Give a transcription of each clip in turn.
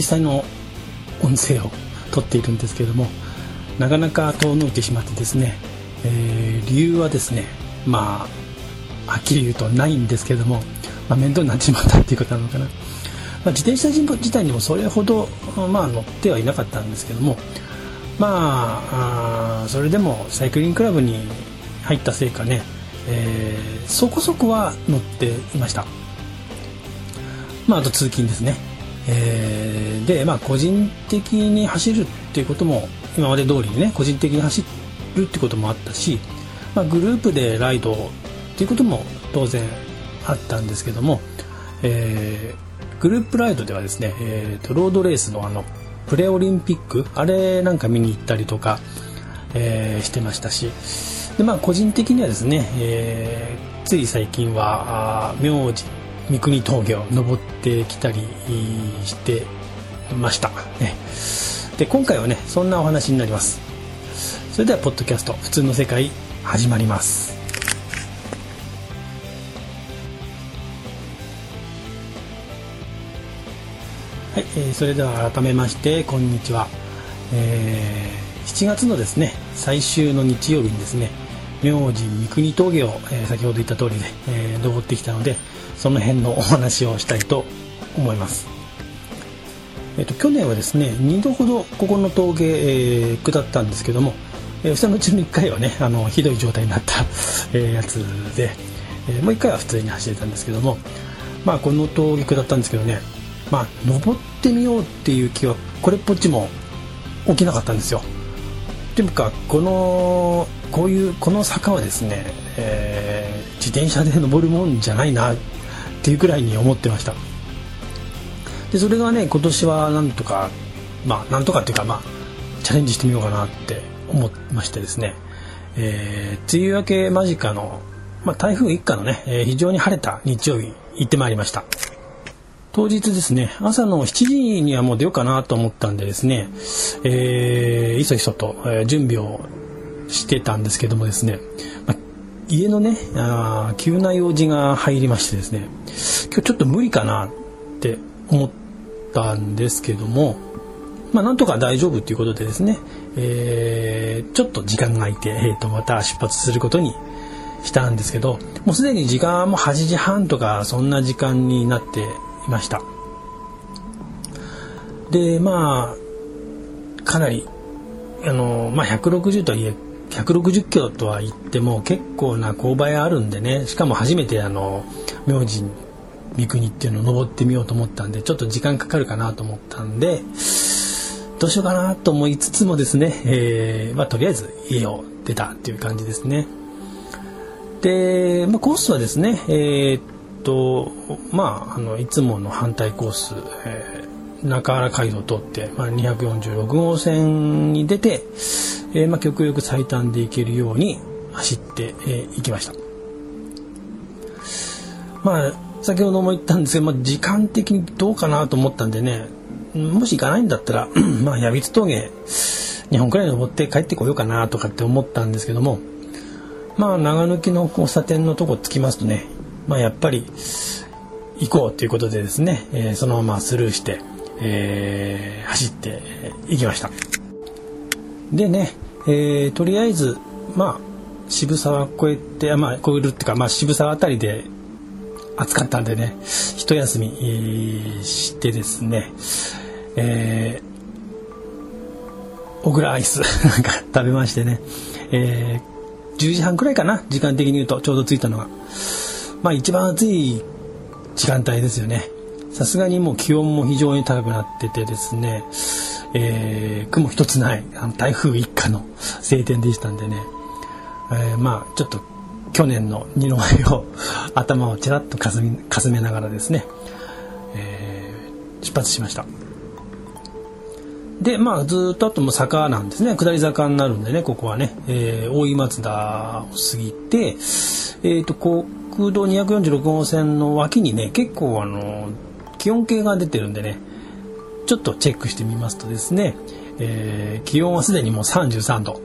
久々の音声を撮っているんですけれどもなかなか遠のいてしまってですね、えー、理由はですねまあはっきり言うとないんですけれども、まあ、面倒になってしまったっていうことなのかな、まあ、自転車自体にもそれほど、まあ、乗ってはいなかったんですけどもまあそれでもサイクリングクラブに入ったせいかね、えー、そこそこは乗っていました。まああと通勤ですね。えー、でまあ個人的に走るっていうことも今まで通りにね個人的に走るってこともあったし、まあ、グループでライドっていうことも当然あったんですけども、えー、グループライドではですね、えーと、ロードレースのあのプレオリンピックあれなんか見に行ったりとか、えー、してましたしで、まあ、個人的にはですね、えー、つい最近は名字三国峠を登ってきたりしてました。ね。で今回はねそんなお話になります。それではポッドキャスト普通の世界始まります。はい、えー、それでは改めましてこんにちは、えー、7月のですね最終の日曜日にですね明神三国峠を、えー、先ほど言った通りで、えー、登ってきたのでその辺のお話をしたいと思います。えっと、去年はですね2度ほどここの峠、えー、下ったんですけども、えー、そのうちの1回はねあのひどい状態になった、え、やつで、え、もう1回は普通に走れたんですけどもまあこの峠下ったんですけどねまあ登ってみようっていう気はこれっぽっちも起きなかったんですよ。というかこのこういうこの坂はですね、えー、自転車で登るもんじゃないなっていうくらいに思ってました。でそれがね今年はなんとかまあなんとかっていうかまあチャレンジしてみようかなって思いましてですね、えー、梅雨明け間近の、まあ、台風一過のね、えー、非常に晴れた日曜日行ってまいりました。当日ですね朝の7時にはもう出ようかなと思ったんでですね、えー、いそいそと、え、準備をしてたんですけどもですね、まあ、家のねあ急な用事が入りましてですね今日ちょっと無理かなって思ったんですけどもまあなんとか大丈夫ということでですね、えー、ちょっと時間が空いて、えー、とまた出発することにしたんですけどもうすでに時間も8時半とかそんな時間になっていましたでまあかなりあのまあ160とはいえ160キロとは言っても結構な勾配あるんでねしかも初めてあの明神三国っていうのを登ってみようと思ったんでちょっと時間かかるかなと思ったんでどうしようかなと思いつつもですね、えー、まあ、とりあえず家を出たっていう感じですね。で、まあ、コースはですね、えー、っとまああのいつもの反対コース、えー、中原街道を通って、まあ、246号線に出て、えー、まあ、極力最短で行けるように走ってい、えー、きました。まあ先ほども言ったんですけど、まあ、時間的にどうかなと思ったんでねもし行かないんだったら まあ矢櫃峠2本くらい登って帰ってこようかなとかって思ったんですけどもまあ長抜きの交差点のとこ着きますとねまあやっぱり行こうということでですね、えー、そのままスルーして、えー、走っていきました。でね、えー、とりあえずまあ渋沢越えてまあ越えるっていうか、まあ、渋沢あたりで暑かったんでね一休み、してですね、えー、小倉アイス なんか食べましてね、えー、10時半くらいかな時間的に言うとちょうど着いたのはまあ一番暑い時間帯ですよね。さすがにもう気温も非常に高くなっててですね。えー、雲一つないあの台風一過の晴天でしたんでね、えー、まあちょっと去年の二の舞を頭をちらっとかすみかすめながらですね、えー、出発しました。でまあずっとあとも坂なんですね。下り坂になるんでねここはね、えー、大井松田を過ぎて、えーとこう、国道246号線の脇にね結構あの気温計が出てるんでねちょっとチェックしてみますとですね、えー、気温はすでにもう33度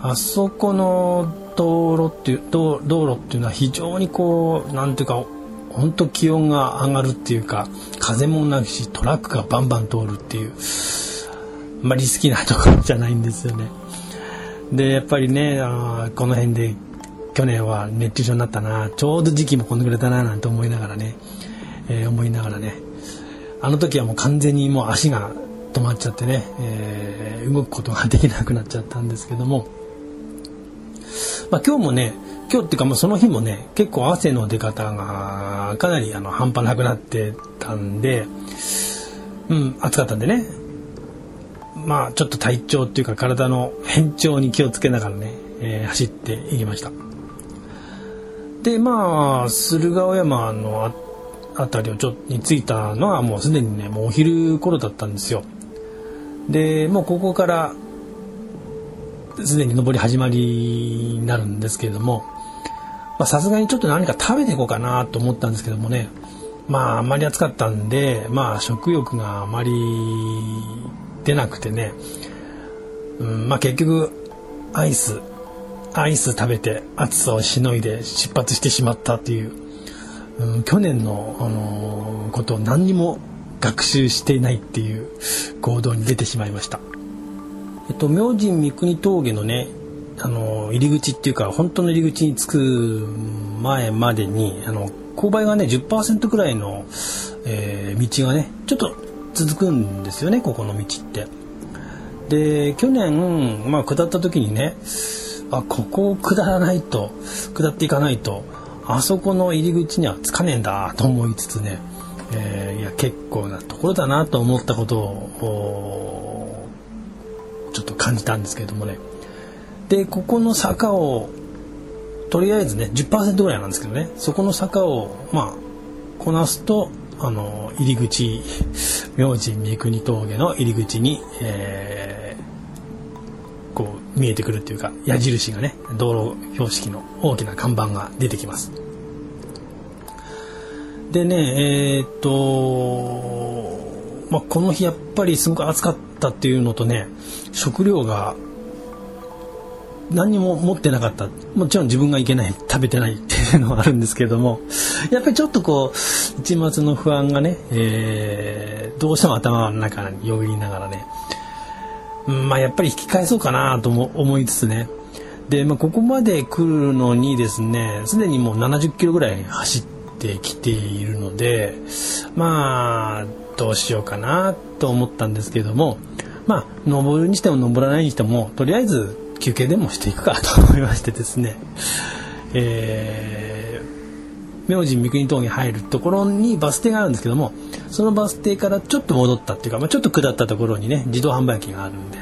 あそこの道路っていう道道路っていうのは非常にこうなんていうか本当気温が上がるっていうか風もなくしトラックがバンバン通るっていうあんまり好きなところじゃないんですよね。でやっぱりねあこの辺で去年は熱中症になったな。ちょうど時期もこのぐらいだななんて思いながらね、えー、思いながらね。あの時はもう完全にもう足が止まっちゃってね、えー、動くことができなくなっちゃったんですけども、まあ、今日もね今日っていうかもうその日もね結構汗の出方がかなりあの半端なくなってたんで、うん、暑かったんでね。まあちょっと体調っていうか体の変調に気をつけながらね、えー、走っていきました。でまあ駿河山の辺りをちょっとに着いたのはもうすでにねもうお昼頃だったんですよ。でもうここからすでに登り始まりになるんですけれどもさすがにちょっと何か食べていこうかなと思ったんですけどもね。まああんまり暑かったんでまあ食欲があまり出なくてね、うん、まあ結局アイスアイス食べて暑さをしのいで出発してしまったっていう、うん、去年の、あのー、ことを何にも学習していないっていう行動に出てしまいました。えっと、明神三国峠のねあの入り口っていうか本当の入り口に着く前までにあの勾配がね10%くらいの、えー、道がねちょっと続くんですよねここの道って。で去年、まあ、下った時にねあここを下らないと下っていかないとあそこの入り口には着かねえんだと思いつつね、えー、いや結構なところだなと思ったことをちょっと感じたんですけれどもね。でここの坂をとりあえずね10%ぐらいなんですけどね。そこの坂をまあこなすとあの入り口明神三国峠の入り口に、えー、こう見えてくるっていうか矢印がね道路標識の大きな看板が出てきます。でねえー、っと、まあ、この日やっぱりすごく暑かったっていうのとね食料が何も持ってなかったもちろん自分がいけない食べてないっていうのはあるんですけどもやっぱりちょっとこう一末の不安がね、えー、どうしても頭の中によぎりながらね、まあやっぱり引き返そうかなとも思いつつね。で、まあ、ここまで来るのにですねすでにもう70キロぐらい走ってきているのでまあどうしようかなと思ったんですけどもまあ登るにしても登らないにしてもとりあえず休憩でもしていくかと思いましてですね、えー、明神三国峠に入るところにバス停があるんですけどもそのバス停からちょっと戻ったっていうか、まあ、ちょっと下ったところにね自動販売機があるんで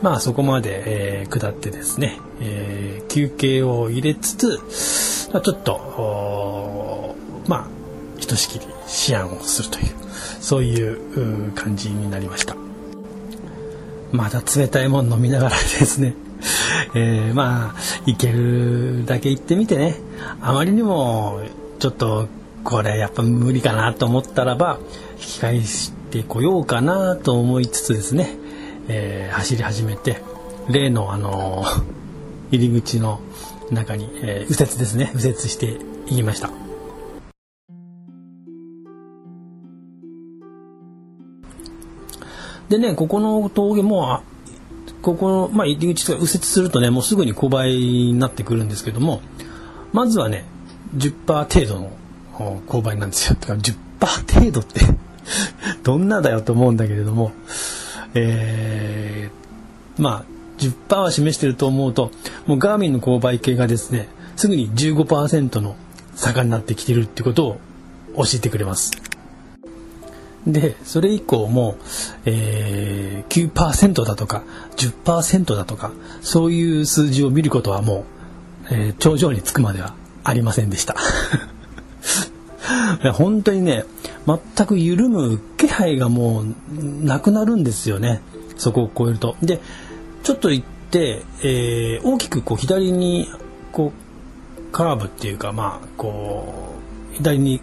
まあそこまで、えー、下ってですね、えー、休憩を入れつつ、まあ、ちょっとまあひとしきり思案をするというそういう感じになりました。まだ冷たいもの飲みながらですね。えー、まあ行けるだけ行ってみてね。あまりにもちょっとこれやっぱ無理かなと思ったらば引き返してこようかなと思いつつですね、えー、走り始めて例のあの 入り口の中に、えー、右折ですね右折していきました。でね、ここの峠もここの、まあ、入り口とか右折するとねもうすぐに勾配になってくるんですけどもまずはね10%程度の勾配なんですよ。だから10%程度って どんなだよと思うんだけれども、えー、まあ10%は示してると思うともうガーミンの勾配系がですねすぐに15%の坂になってきてるってことを教えてくれます。でそれ以降も、えー、9%だとか10%だとかそういう数字を見ることはもう、えー、頂上に着くまではありませんでした 本当にね全く緩む気配がもうなくなるんですよねそこを越えると。でちょっと行って、えー、大きくこう左にこうカーブっていうかまあこう左に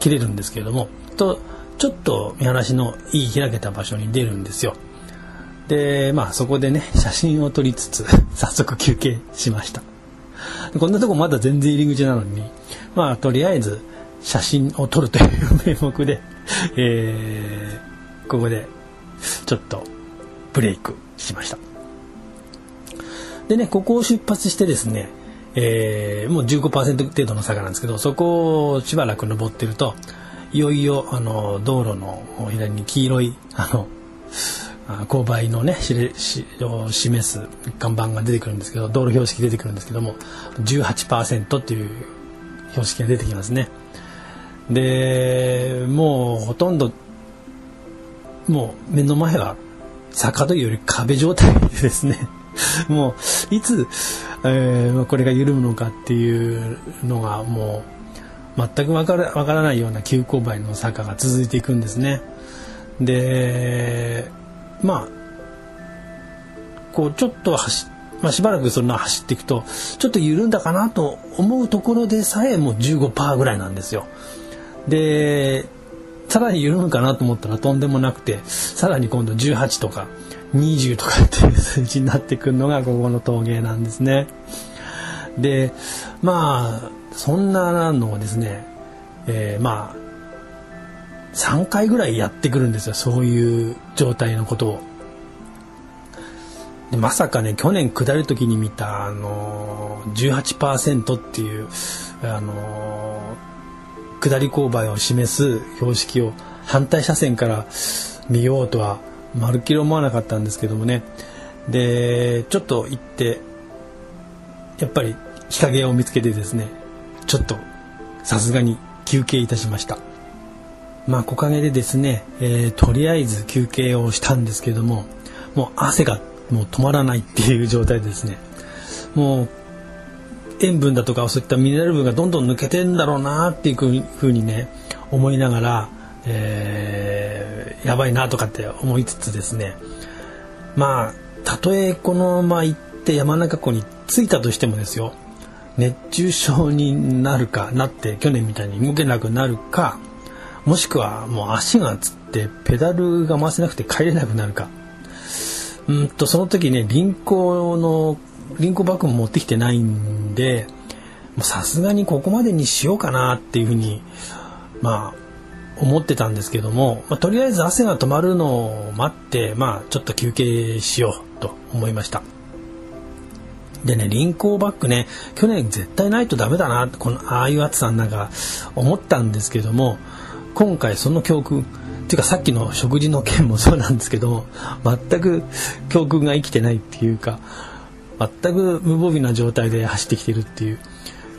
切れるんですけれどもとちょっと見晴らしのいい開けた場所に出るんですよ。で、まあそこでね、写真を撮りつつ、早速休憩しました。こんなとこまだ全然入り口なのに、まあとりあえず、写真を撮るという名目で、えー、ここでちょっとブレイクしました。でね、ここを出発してですね、えー、もう15%程度の坂なんですけど、そこをしばらく登ってると、いよいよあの道路の左に黄色いあの勾配のねしれしを示す看板が出てくるんですけど道路標識出てくるんですけども18%っていう標識が出てきますねでもうほとんどもう目の前は坂というより壁状態でですね もういつ、えー、これが緩むのかっていうのがもう全くわからわからないような急勾配の坂が続いていくんですね。でまあこうちょっと走まあ、しばらくそんな走っていくとちょっと緩んだかなと思うところでさえもう15%ぐらいなんですよ。でさらに緩むかなと思ったらとんでもなくてさらに今度18とか20とかっていう数字になってくるのがここの陶芸なんですね。でまあそんなのをですね、えー、まあ3回ぐらいやってくるんですよそういう状態のことを。でまさかね去年下る時に見た、あのー、18%っていう、あのー、下り勾配を示す標識を反対車線から見ようとはまるっきり思わなかったんですけどもねでちょっと行ってやっぱり日陰を見つけてですねちょっとさすがに休憩いたしました。まあ木陰でですね、えー、とりあえず休憩をしたんですけどももう汗がもう止まらないっていう状態でですねもう塩分だとかそういったミネラル分がどんどん抜けてんだろうなっていうふうにね思いながら、えー、やばいなとかって思いつつですね。まあたとえこのまま行って山中湖に着いたとしてもですよ。熱中症になるかなって去年みたいに動けなくなるかもしくはもう足がつってペダルが回せなくて帰れなくなるか。うんとその時ね輪行の輪行バッグも持ってきてないんでさすがにここまでにしようかなっていうふうにまあ思ってたんですけども、まあ、とりあえず汗が止まるのを待ってまあちょっと休憩しようと思いました。でね輪行バッグね去年絶対ないとダメだなこのああいう暑さなんか思ったんですけども今回その教訓っていうかさっきの食事の件もそうなんですけど全く教訓が生きてないっていうか全く無防備な状態で走ってきてるっていう、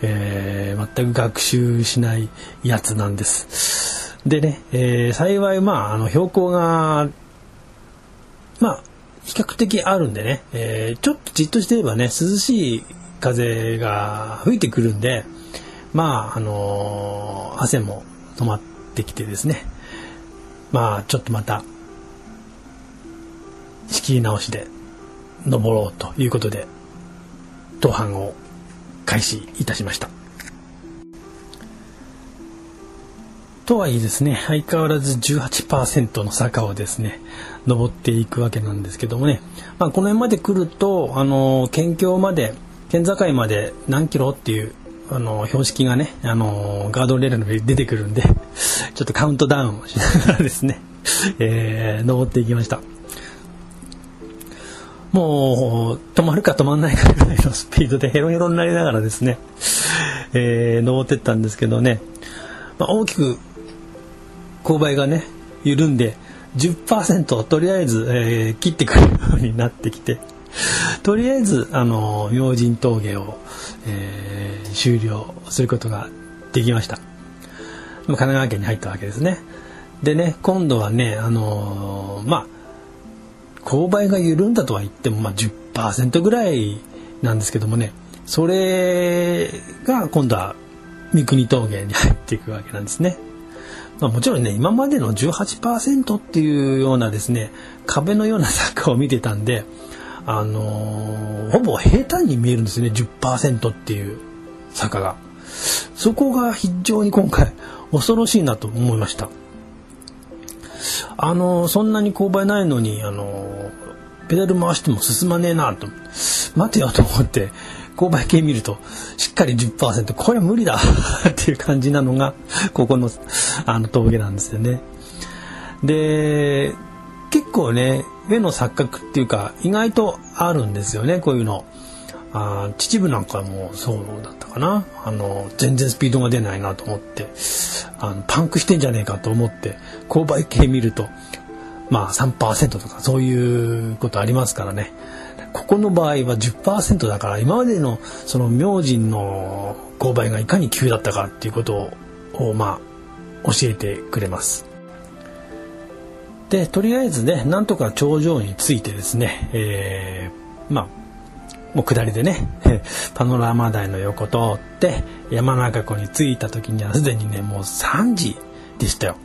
えー、全く学習しないやつなんです。でね、えー、幸いまああの標高がまあ比較的あるんでね、えー、ちょっとじっとしてればね涼しい風が吹いてくるんでまああのー、汗も止まってってきてですねまあちょっとまた仕切り直しで登ろうということで登板を開始いたしました。とはいえですね相変わらず18%の坂をですね登っていくわけなんですけどもね、まあ、この辺まで来るとあの県境まで県境まで何キロっていうあの標識がねあのガードレールの上に出てくるんでちょっとカウントダウンをしながらですね、えー、登っていきましたもう止まるか止まんないかぐらいのスピードでヘロヘロになりながらですね、えー、登ってったんですけどね、まあ、大きく勾配がね緩んで10%とりあえず、えー、切ってくるようになってきてとりあえずあの明神峠を、えー、終了することができました。神奈川県に入ったわけですね。でね今度はねあのー、まあ勾配が緩んだとは言っても、まあ、10%ぐらいなんですけどもねそれが今度は三国峠に入っていくわけなんですね。まあ、もちろんね今までの18%っていうようなですね壁のような坂を見てたんであのー、ほぼ平坦に見えるんですよね10%っていう坂がそこが非常に今回恐ろしいなと思いましたあの、そんなに勾配ないのに、あの、ペダル回しても進まねえなと待てよと思って勾配計見るとしっかり10%これ無理だ っていう感じなのがここのあの峠なんですよね。で結構ね目の錯覚っていうか意外とあるんですよねこういうの。あ秩父なんかもそうだったかなあの全然スピードが出ないなと思ってあのパンクしてんじゃねえかと思って勾配計見るとまあ3%とかそういうことありますからねここの場合は10%だから今までのその明神の勾配がいかに急だったかっていうことをまあ教えてくれます。でとりあえずねなんとか頂上についてですね、えー、まあもう下りでね。パノラマ台の横通って山中湖に着いた時にはすでにねもう3時でしたよ。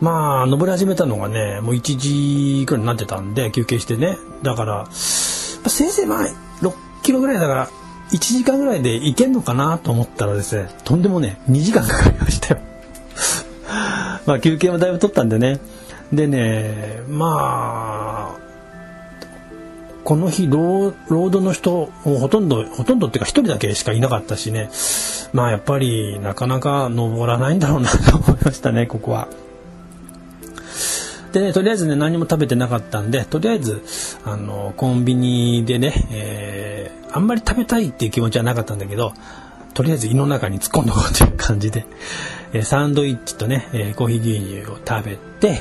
まあ登り始めたのがねもう1時くらいになってたんで休憩してね。だからせいぜいまあ6キロぐらいだから1時間ぐらいで行けんのかなと思ったらですねとんでもね2時間かかりましたよ。まあ休憩もだいぶ取ったんでね。でねまあこの日ロードの人もほとんどほとんどっていうか1人だけしかいなかったしねまあやっぱりなかなか登らないんだろうなと思いましたねここは。でねとりあえずね何も食べてなかったんでとりあえずあのコンビニでね、えー、あんまり食べたいっていう気持ちはなかったんだけどとりあえず胃の中に突っ込んどこうという感じで、えー、サンドイッチとね、えー、コーヒー牛乳を食べて、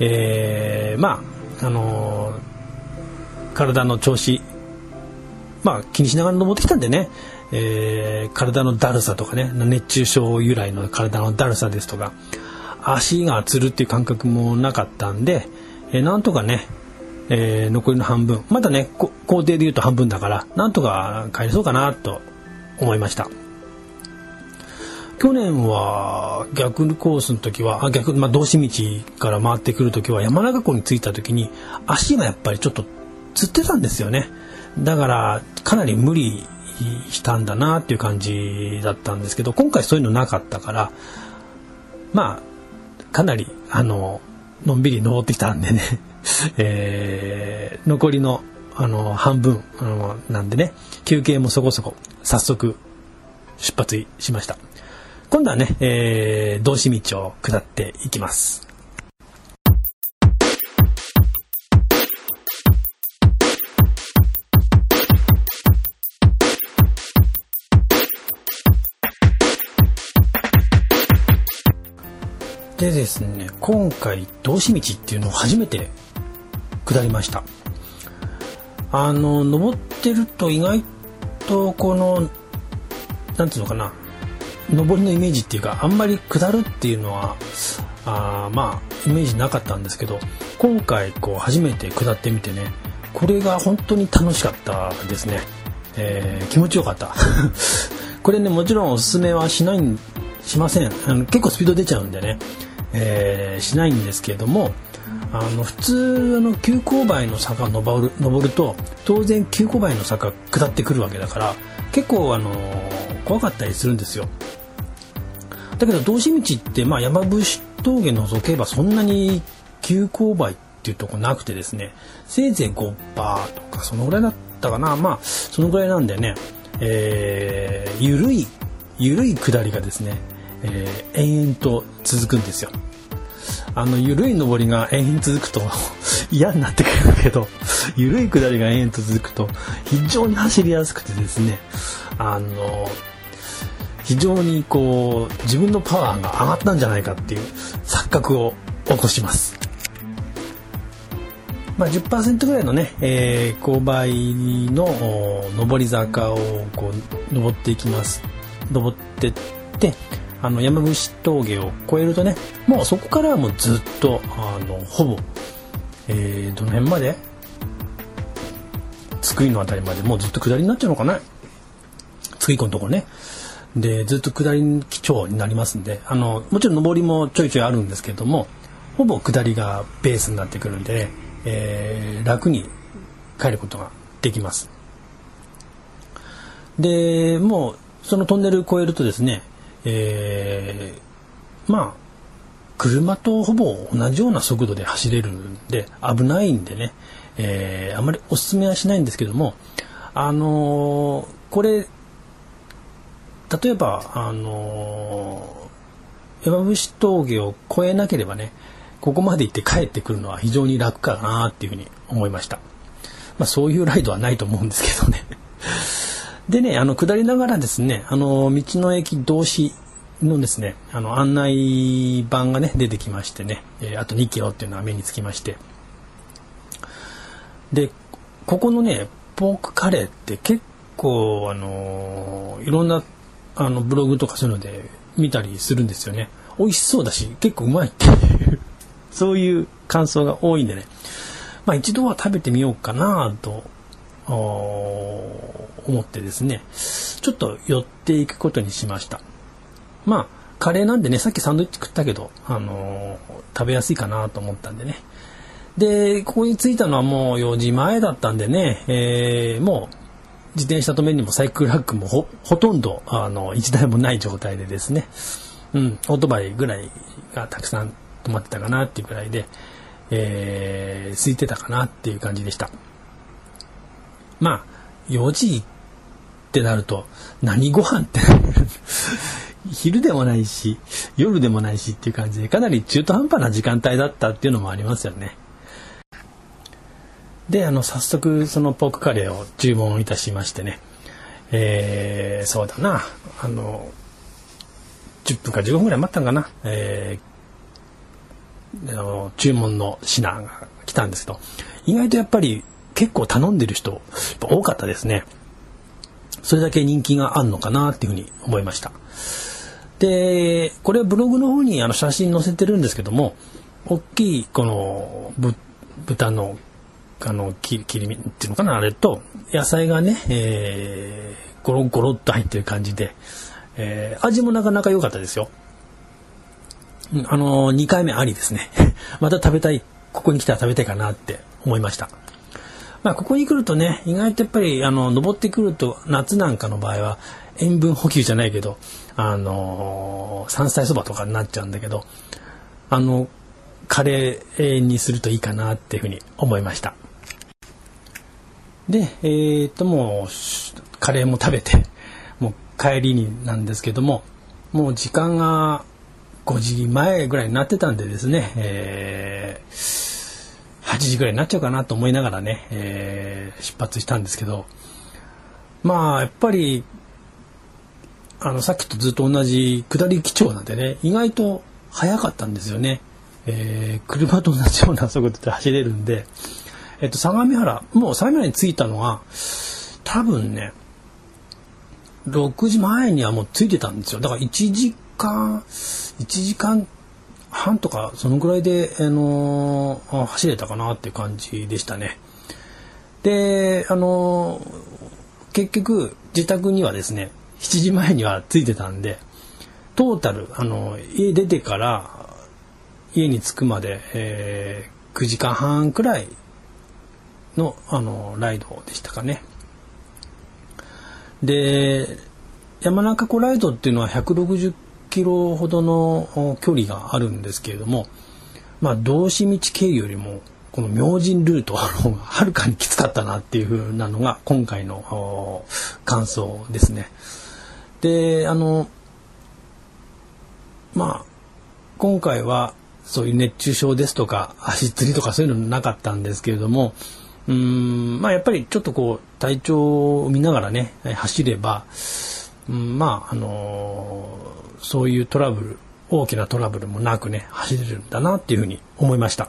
えー、まああの体の調子まあ気にしながら登ってきたんでね、えー、体のだるさとかね熱中症由来の体のだるさですとか足がつるっていう感覚もなかったんで、えー、なんとかね、えー、残りの半分まだね工程で言うと半分だからなんとか帰れそうかなと思いました。去年は逆コースの時はあ逆、まあ、道志道から回ってくる時は山中湖に着いた時に足がやっぱりちょっとつってたんですよね。だからかなり無理したんだなっていう感じだったんですけど今回そういうのなかったからまあかなりあののんびり登ってきたんでね。えー、残りのあの半分あのなんでね休憩もそこそこ早速出発しました。今度はね、えー、道志道を下っていきます。でですね今回道志道っていうのを初めて下りました。あの登ってると意外とこのなんていうのかな登りのイメージっていうかあんまり下るっていうのはあまあイメージなかったんですけど今回こう初めて下ってみてねこれが本当に楽しかったですね、えー、気持ちよかった。これねもちろんおすすめはしないしません。あの結構スピード出ちゃうんでね。えー、しないんですけれどもあの普通の急勾配の坂を登る登ると当然急勾配の坂下ってくるわけだから結構あの怖かったりするんですよ。だけど道志道って、まあ、山伏峠除けばそんなに急勾配っていうとこなくてですねせいぜい5%とかそのぐらいだったかなまあそのぐらいなんでね、えー、緩い緩い下りがですねえー、延々と続くんですよ。あの緩い登りが延々続くと 嫌になってくるけど緩い下りが延々と続くと非常に走りやすくてですねあの非常にこう自分のパワーが上がったんじゃないかっていう錯覚を起こします。まあ、10%ぐらいのね、えー、勾配の上り坂をこう登っていきます登ってってあの山伏峠を越えるとねもうそこからはもうずっとあのほぼ、えー、どの辺まで津久井の辺りまでもうずっと下りになっちゃうのかな？津久井湖のとこね。でずっと下り基調になりますんであのもちろん上りもちょいちょいあるんですけどもほぼ下りがベースになってくるんで、えー、楽に帰ることができます。でもうそのトンネル越えるとですねえー、まあ車とほぼ同じような速度で走れるんで危ないんでね、えー、あまりおすすめはしないんですけどもあのー、これ例えばあのー、山伏峠を越えなければねここまで行って帰ってくるのは非常に楽かなっていうふうに思いました。まあそういうライドはないと思うんですけどねでね、あの、下りながらですね、あの、道の駅同士のですね、あの、案内板がね、出てきましてね、えー、あと2キロっていうのは目につきまして。で、ここのね、ポークカレーって結構、あのいろんな、あの、ブログとかそういうので見たりするんですよね。美味しそうだし、結構うまいっていう そういう感想が多いんでね、まあ一度は食べてみようかなと思ってですねちょっと寄っていくことにしました。まあカレーなんでねさっきサンドイッチ食ったけど、あのー、食べやすいかなと思ったんでね。でここに着いたのはもう4時前だったんでね、えー、もう自転車止めにもサイクルラックもほほとんどあの1台もない状態でですね、うん、オートバイぐらいがたくさん止まってたかなっていうぐらいで、えー、空いてたかなっていう感じでした。まあ、4時ってなると、何ご飯って 昼でもないし、夜でもないしっていう感じで、かなり中途半端な時間帯だったっていうのもありますよね。で、あの、早速、そのポークカレーを注文いたしましてね。えー、そうだな、あの、10分か15分ぐらい待ったんかな。えー、あの注文の品が来たんですけど、意外とやっぱり結構頼んでる人多かったですね。それだけ人気があるのかなっていうふうに思いました。で、これはブログの方にあの写真載せてるんですけども、大きいこの豚のあの切り身っていうのかなあれと野菜がね、えー、ゴロゴロっと入ってる感じで、えー、味もなかなか良かったですよ。あの、2回目ありですね。また食べたい、ここに来たら食べたいかなって思いました。まあ、ここに来るとね、意外とやっぱり、あの、登ってくると、夏なんかの場合は、塩分補給じゃないけど、あのー、山菜そばとかになっちゃうんだけど、あの、カレーにするといいかなっていうふうに思いました。で、えー、っと、もう、カレーも食べて、もう帰りになんですけども、もう時間が5時前ぐらいになってたんでですね、えー8時ぐらいになっちゃうかなと思いながらね、えー、出発したんですけどまあやっぱりあのさっきとずっと同じ下り基調なんでね意外と速かったんですよね、えー、車と同じような速度で走れるんで、えっと、相模原もう相模原に着いたのは多分ね6時前にはもう着いてたんですよ。だから1時間1時間半とかそのぐらいで、あのー、走れたかなって感じでしたね。で、あのー、結局自宅にはですね7時前には着いてたんでトータル、あのー、家出てから家に着くまで、え、9時間半くらいの、あのライドでしたかね。で山中湖ライドっていうのは160キロほどの距離があるんですけれども、まあ、道志道経由よりもこの明神ルートの方がはるかにきつかったなっていう風なのが今回の感想ですね。であのまあ今回はそういう熱中症ですとか足つりとかそういうのなかったんですけれどもうんまあやっぱりちょっとこう体調を見ながらね走れば、うん、まああのそういうトラブル大きなトラブルもなくね走れるんだなっていうふうに思いました。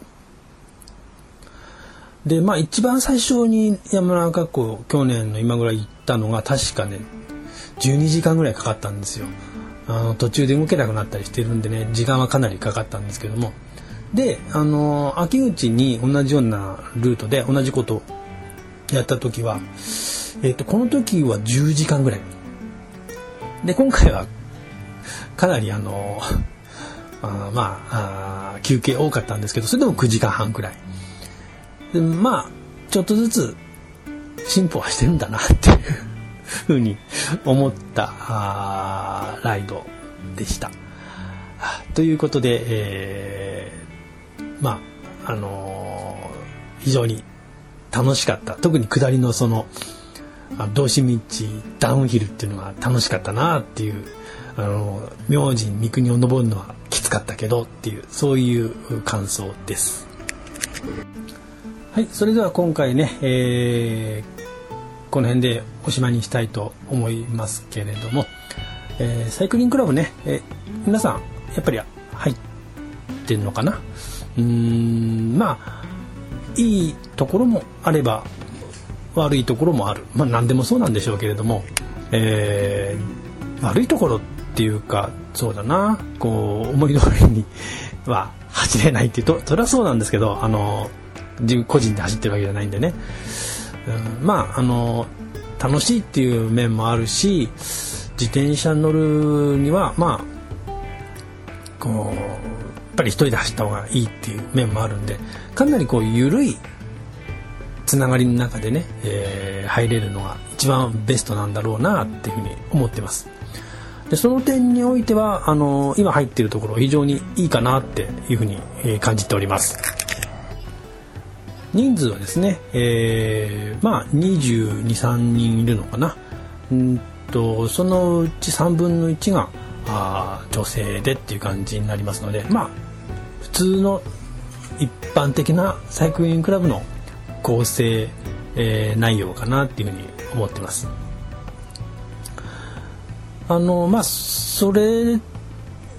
でまあ一番最初に山中湖去年の今ぐらい行ったのが確かね12時間ぐらいかかったんですよ。あの途中で動けなくなったりしてるんでね時間はかなりかかったんですけども。であの秋口に同じようなルートで同じことやった時は、えーとこの時は10時間ぐらい。で今回はかなりあのあまああ休憩多かったんですけどそれでも9時間半くらいでまあちょっとずつ進歩はしてるんだなっていうふうに思ったあライドでした。ということで、えー、まああのー、非常に楽しかった特に下りのその道志道ダウンヒルっていうのが楽しかったなっていうあの明神三国を登るのはきつかったけどっていうそういう感想です。はいそれでは今回ね、えー、この辺でおしまいにしたいと思いますけれども、えー、サイクリングクラブね、えー、皆さんやっぱり入ってんのかな？うーんまあいいところもあれば悪いところもあるまあ何でもそうなんでしょうけれども、えー、悪いところってていうかそうだなこう思い通りには走れないっていうとそれはそうなんですけどあの自分個人で走ってるわけじゃないんでね、うん、まああの楽しいっていう面もあるし自転車乗るにはまあこうやっぱり一人で走った方がいいっていう面もあるんでかなりこう緩いつながりの中でね、えー、入れるのが一番ベストなんだろうなっていうふうに思ってます。でその点においてはあの今入っているところ非常にいいかなっていうふうに、え、感じております。人数はですね、えー、まあ223人いるのかな。うんとそのうち3分の1があ女性でっていう感じになりますのでまあ普通の一般的なサイクリングクラブの構成、えー、内容かなっていうふうに思ってます。あのまあそれ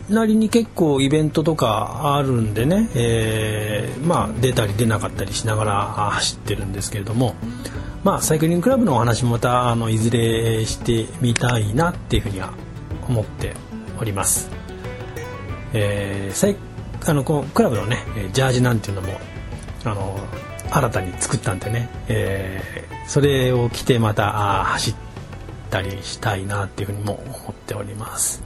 なりに結構イベントとかあるんでね、えー、まあ出たり出なかったりしながら走ってるんですけれども、まあサイクリングクラブのお話もまたあのいずれしてみたいなっていうふうには思っております。えー、あのこうクラブのねジャージなんていうのもあの新たに作ったんでね、えー、それを着てまた走ってたりしたいなっていうふうにも思っております。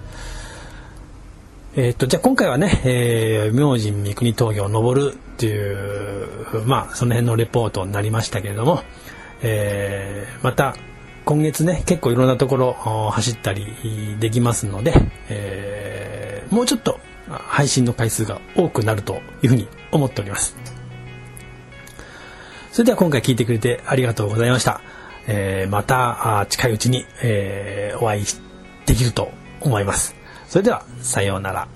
えー、とじゃあ今回はね、えー、明神三国峠を登るっていうまあその辺のレポートになりましたけれども、えー、また今月ね結構いろんなところ走ったりできますので、えー、もうちょっと配信の回数が多くなるというふうに思っております。それでは今回聞いてくれてありがとうございました。えー、また近いうちに、えー、お会いできると思います。それでは、さようなら。